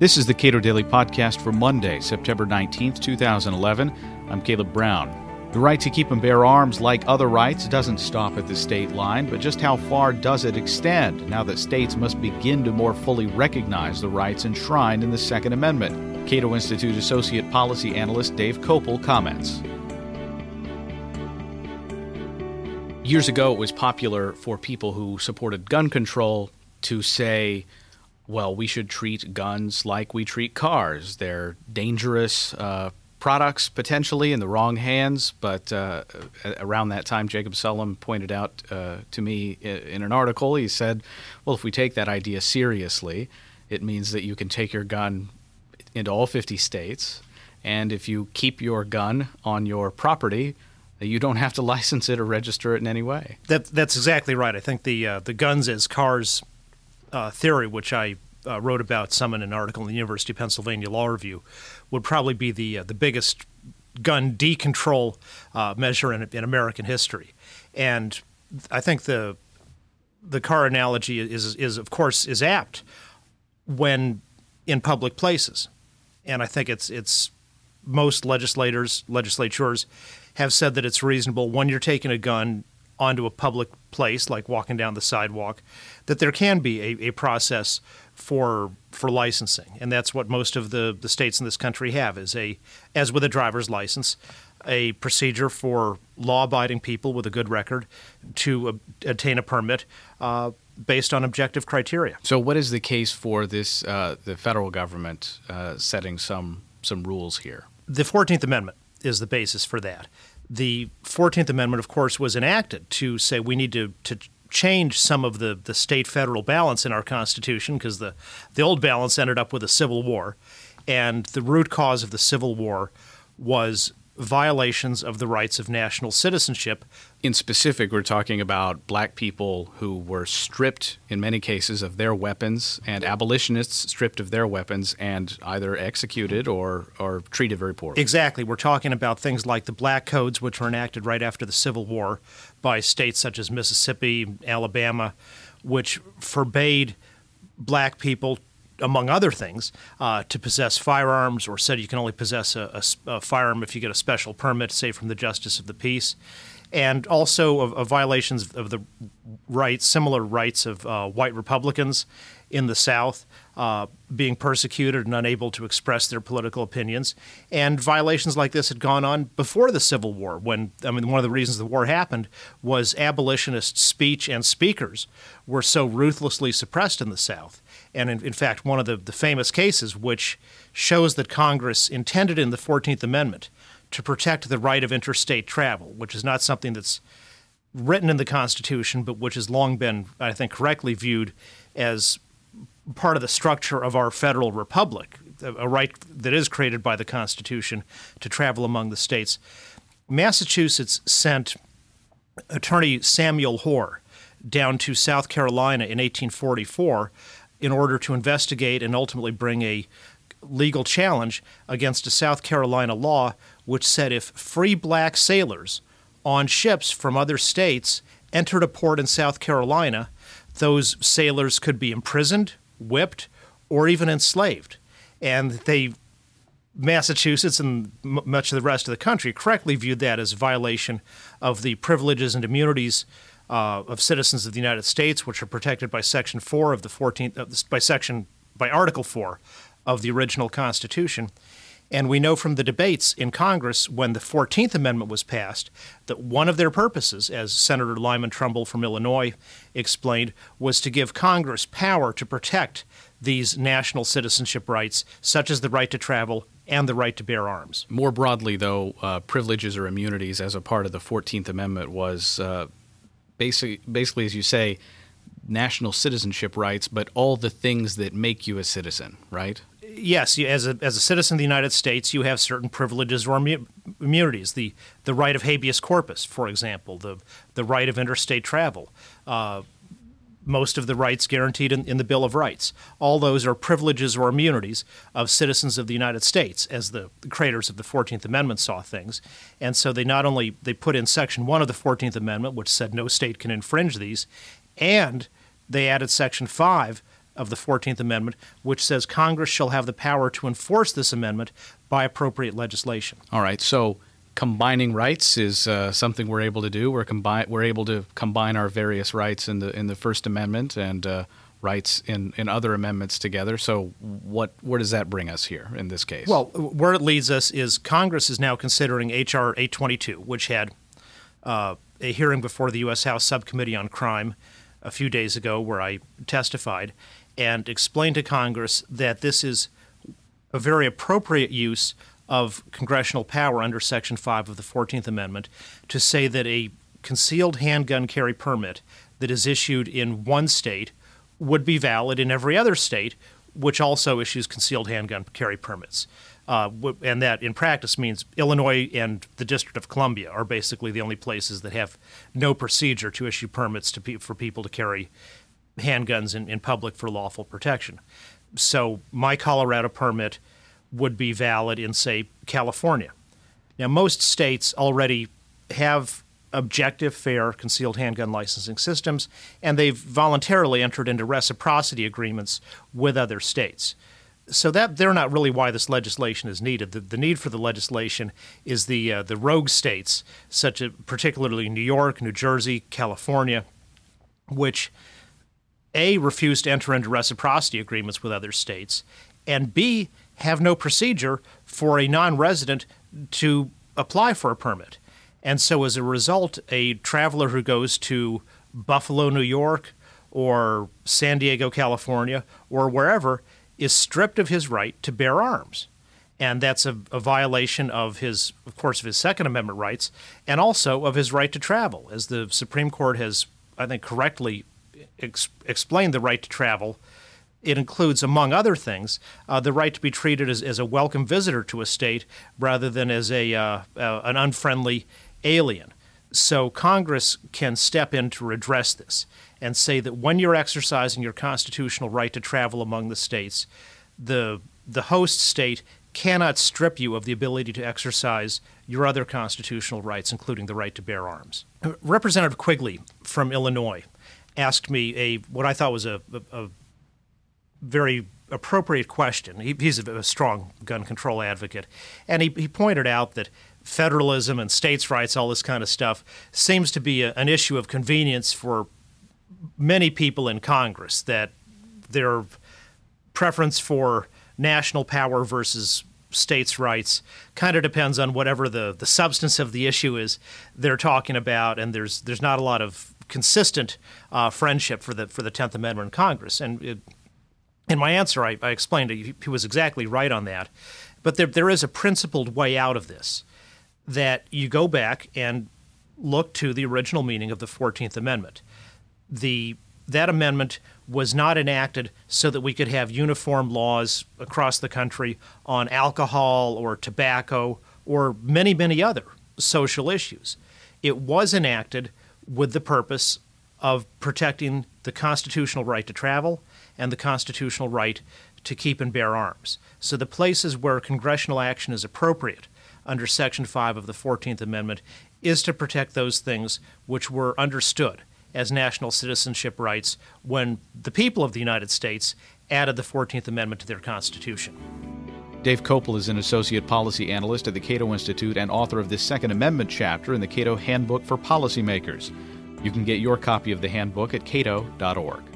This is the Cato Daily Podcast for Monday, September 19th, 2011. I'm Caleb Brown. The right to keep and bear arms, like other rights, doesn't stop at the state line, but just how far does it extend now that states must begin to more fully recognize the rights enshrined in the Second Amendment? Cato Institute Associate Policy Analyst Dave Kopel comments. Years ago, it was popular for people who supported gun control to say, well, we should treat guns like we treat cars. They're dangerous, uh, products potentially in the wrong hands. But uh, around that time, Jacob Sullum pointed out uh, to me in an article, he said, well, if we take that idea seriously, it means that you can take your gun into all 50 states. And if you keep your gun on your property, you don't have to license it or register it in any way. That, that's exactly right. I think the uh, the guns as cars uh, theory, which I uh, wrote about some in an article in the University of Pennsylvania Law Review, would probably be the uh, the biggest gun decontrol uh, measure in, in American history. And I think the the car analogy is is of course is apt when in public places, and I think it's it's most legislators legislatures have said that it's reasonable when you're taking a gun onto a public place like walking down the sidewalk that there can be a, a process for for licensing, and that's what most of the, the states in this country have is a as with a driver's license, a procedure for law-abiding people with a good record to ob- obtain a permit. Uh, based on objective criteria. So, what is the case for this? Uh, the federal government uh, setting some some rules here. The Fourteenth Amendment is the basis for that. The Fourteenth Amendment, of course, was enacted to say we need to to change some of the, the state federal balance in our Constitution because the, the old balance ended up with a civil war. And the root cause of the Civil War was violations of the rights of national citizenship. In specific, we're talking about black people who were stripped, in many cases, of their weapons, and abolitionists stripped of their weapons and either executed or, or treated very poorly. Exactly. We're talking about things like the Black Codes, which were enacted right after the Civil War by states such as Mississippi, Alabama, which forbade black people among other things, uh, to possess firearms, or said you can only possess a, a, a, firearm if you get a special permit, say from the Justice of the Peace, and also of, of violations of the rights, similar rights of uh, white Republicans in the South uh, being persecuted and unable to express their political opinions. And violations like this had gone on before the Civil War, when, I mean, one of the reasons the war happened was abolitionist speech and speakers were so ruthlessly suppressed in the South and in, in, fact, one of the, the famous cases which shows that Congress intended in the 14th Amendment to protect the right of interstate travel, which is not something that's written in the Constitution, but which has long been, I think, correctly viewed as part of the structure of our federal republic, a right that is created by the Constitution to travel among the states. Massachusetts sent Attorney Samuel Hoare down to South Carolina in 1844 in order to investigate and ultimately bring a legal challenge against a South Carolina law which said if free black sailors on ships from other states entered a port in South Carolina, those sailors could be imprisoned, whipped, or even enslaved. And they Massachusetts and m- much of the rest of the country correctly viewed that as a violation of the privileges and immunities uh, of citizens of the United States, which are protected by Section 4 of the 14th, uh, by Section, by Article 4 of the original Constitution. And we know from the debates in Congress when the 14th Amendment was passed that one of their purposes, as Senator Lyman Trumbull from Illinois explained, was to give Congress power to protect these national citizenship rights, such as the right to travel and the right to bear arms. More broadly, though, uh, privileges or immunities as a part of the 14th Amendment was uh, basically, basically, as you say, national citizenship rights, but all the things that make you a citizen, right? Yes, as a, as a citizen of the United States, you have certain privileges or immunities. The the right of habeas corpus, for example, the the right of interstate travel, uh, most of the rights guaranteed in, in, the Bill of Rights. All those are privileges or immunities of citizens of the United States, as the, creators of the Fourteenth Amendment saw things. And so they not only they put in Section One of the Fourteenth Amendment, which said no state can infringe these, and they added Section Five of the 14th Amendment, which says Congress shall have the power to enforce this amendment by appropriate legislation. All right. So combining rights is uh, something we're able to do. We're combine we're able to combine our various rights in the in the First Amendment and uh, rights in, in other amendments together. So what where does that bring us here in this case? Well, where it leads us is Congress is now considering H.R. 822, which had uh, a hearing before the U.S. House Subcommittee on Crime a few days ago, where I testified and explain to Congress that this is a very appropriate use of congressional power under Section 5 of the 14th Amendment to say that a concealed handgun carry permit that is issued in one state would be valid in every other state, which also issues concealed handgun carry permits. Uh, and that in practice means Illinois and the District of Columbia are basically the only places that have no procedure to issue permits to pe- for people to carry handguns in, in public for lawful protection. So my Colorado permit would be valid in, say, California. Now, most states already have objective, fair concealed handgun licensing systems, and they've voluntarily entered into reciprocity agreements with other states. So that they're not really why this legislation is needed. The, the need for the legislation is the uh, the rogue states, such as particularly New York, New Jersey, California, which a refuse to enter into reciprocity agreements with other states, and b have no procedure for a non-resident to apply for a permit. And so, as a result, a traveler who goes to Buffalo, New York, or San Diego, California, or wherever is stripped of his right to bear arms. And that's a, a, violation of his, of course, of his Second Amendment rights and also of his right to travel. As the Supreme Court has, I think, correctly ex- explained the right to travel, it includes, among other things, uh, the right to be treated as, as, a welcome visitor to a state rather than as a, uh, uh, an unfriendly alien. So Congress can step in to redress this and say that when you're exercising your constitutional right to travel among the states, the the host state cannot strip you of the ability to exercise your other constitutional rights, including the right to bear arms. Representative Quigley from Illinois asked me a what I thought was a, a, a very appropriate question. He, he's a, a, strong gun control advocate, and he, he pointed out that federalism and states' rights, all this kind of stuff, seems to be a, an issue of convenience for many people in Congress. That their preference for national power versus states' rights kind of depends on whatever the, the substance of the issue is they're talking about, and there's there's not a lot of consistent uh, friendship for the for the Tenth Amendment in Congress. And it, in my answer, I, I explained he was exactly right on that. But there, there is a principled way out of this that you go back and look to the original meaning of the 14th Amendment. The, that amendment was not enacted so that we could have uniform laws across the country on alcohol or tobacco or many, many other social issues. It was enacted with the purpose of protecting the constitutional right to travel and the constitutional right to keep and bear arms. So, the places where congressional action is appropriate under Section 5 of the 14th Amendment is to protect those things which were understood as national citizenship rights when the people of the United States added the 14th Amendment to their Constitution. Dave Kopel is an associate policy analyst at the Cato Institute and author of the Second Amendment chapter in the Cato Handbook for Policymakers. You can get your copy of the handbook at cato.org.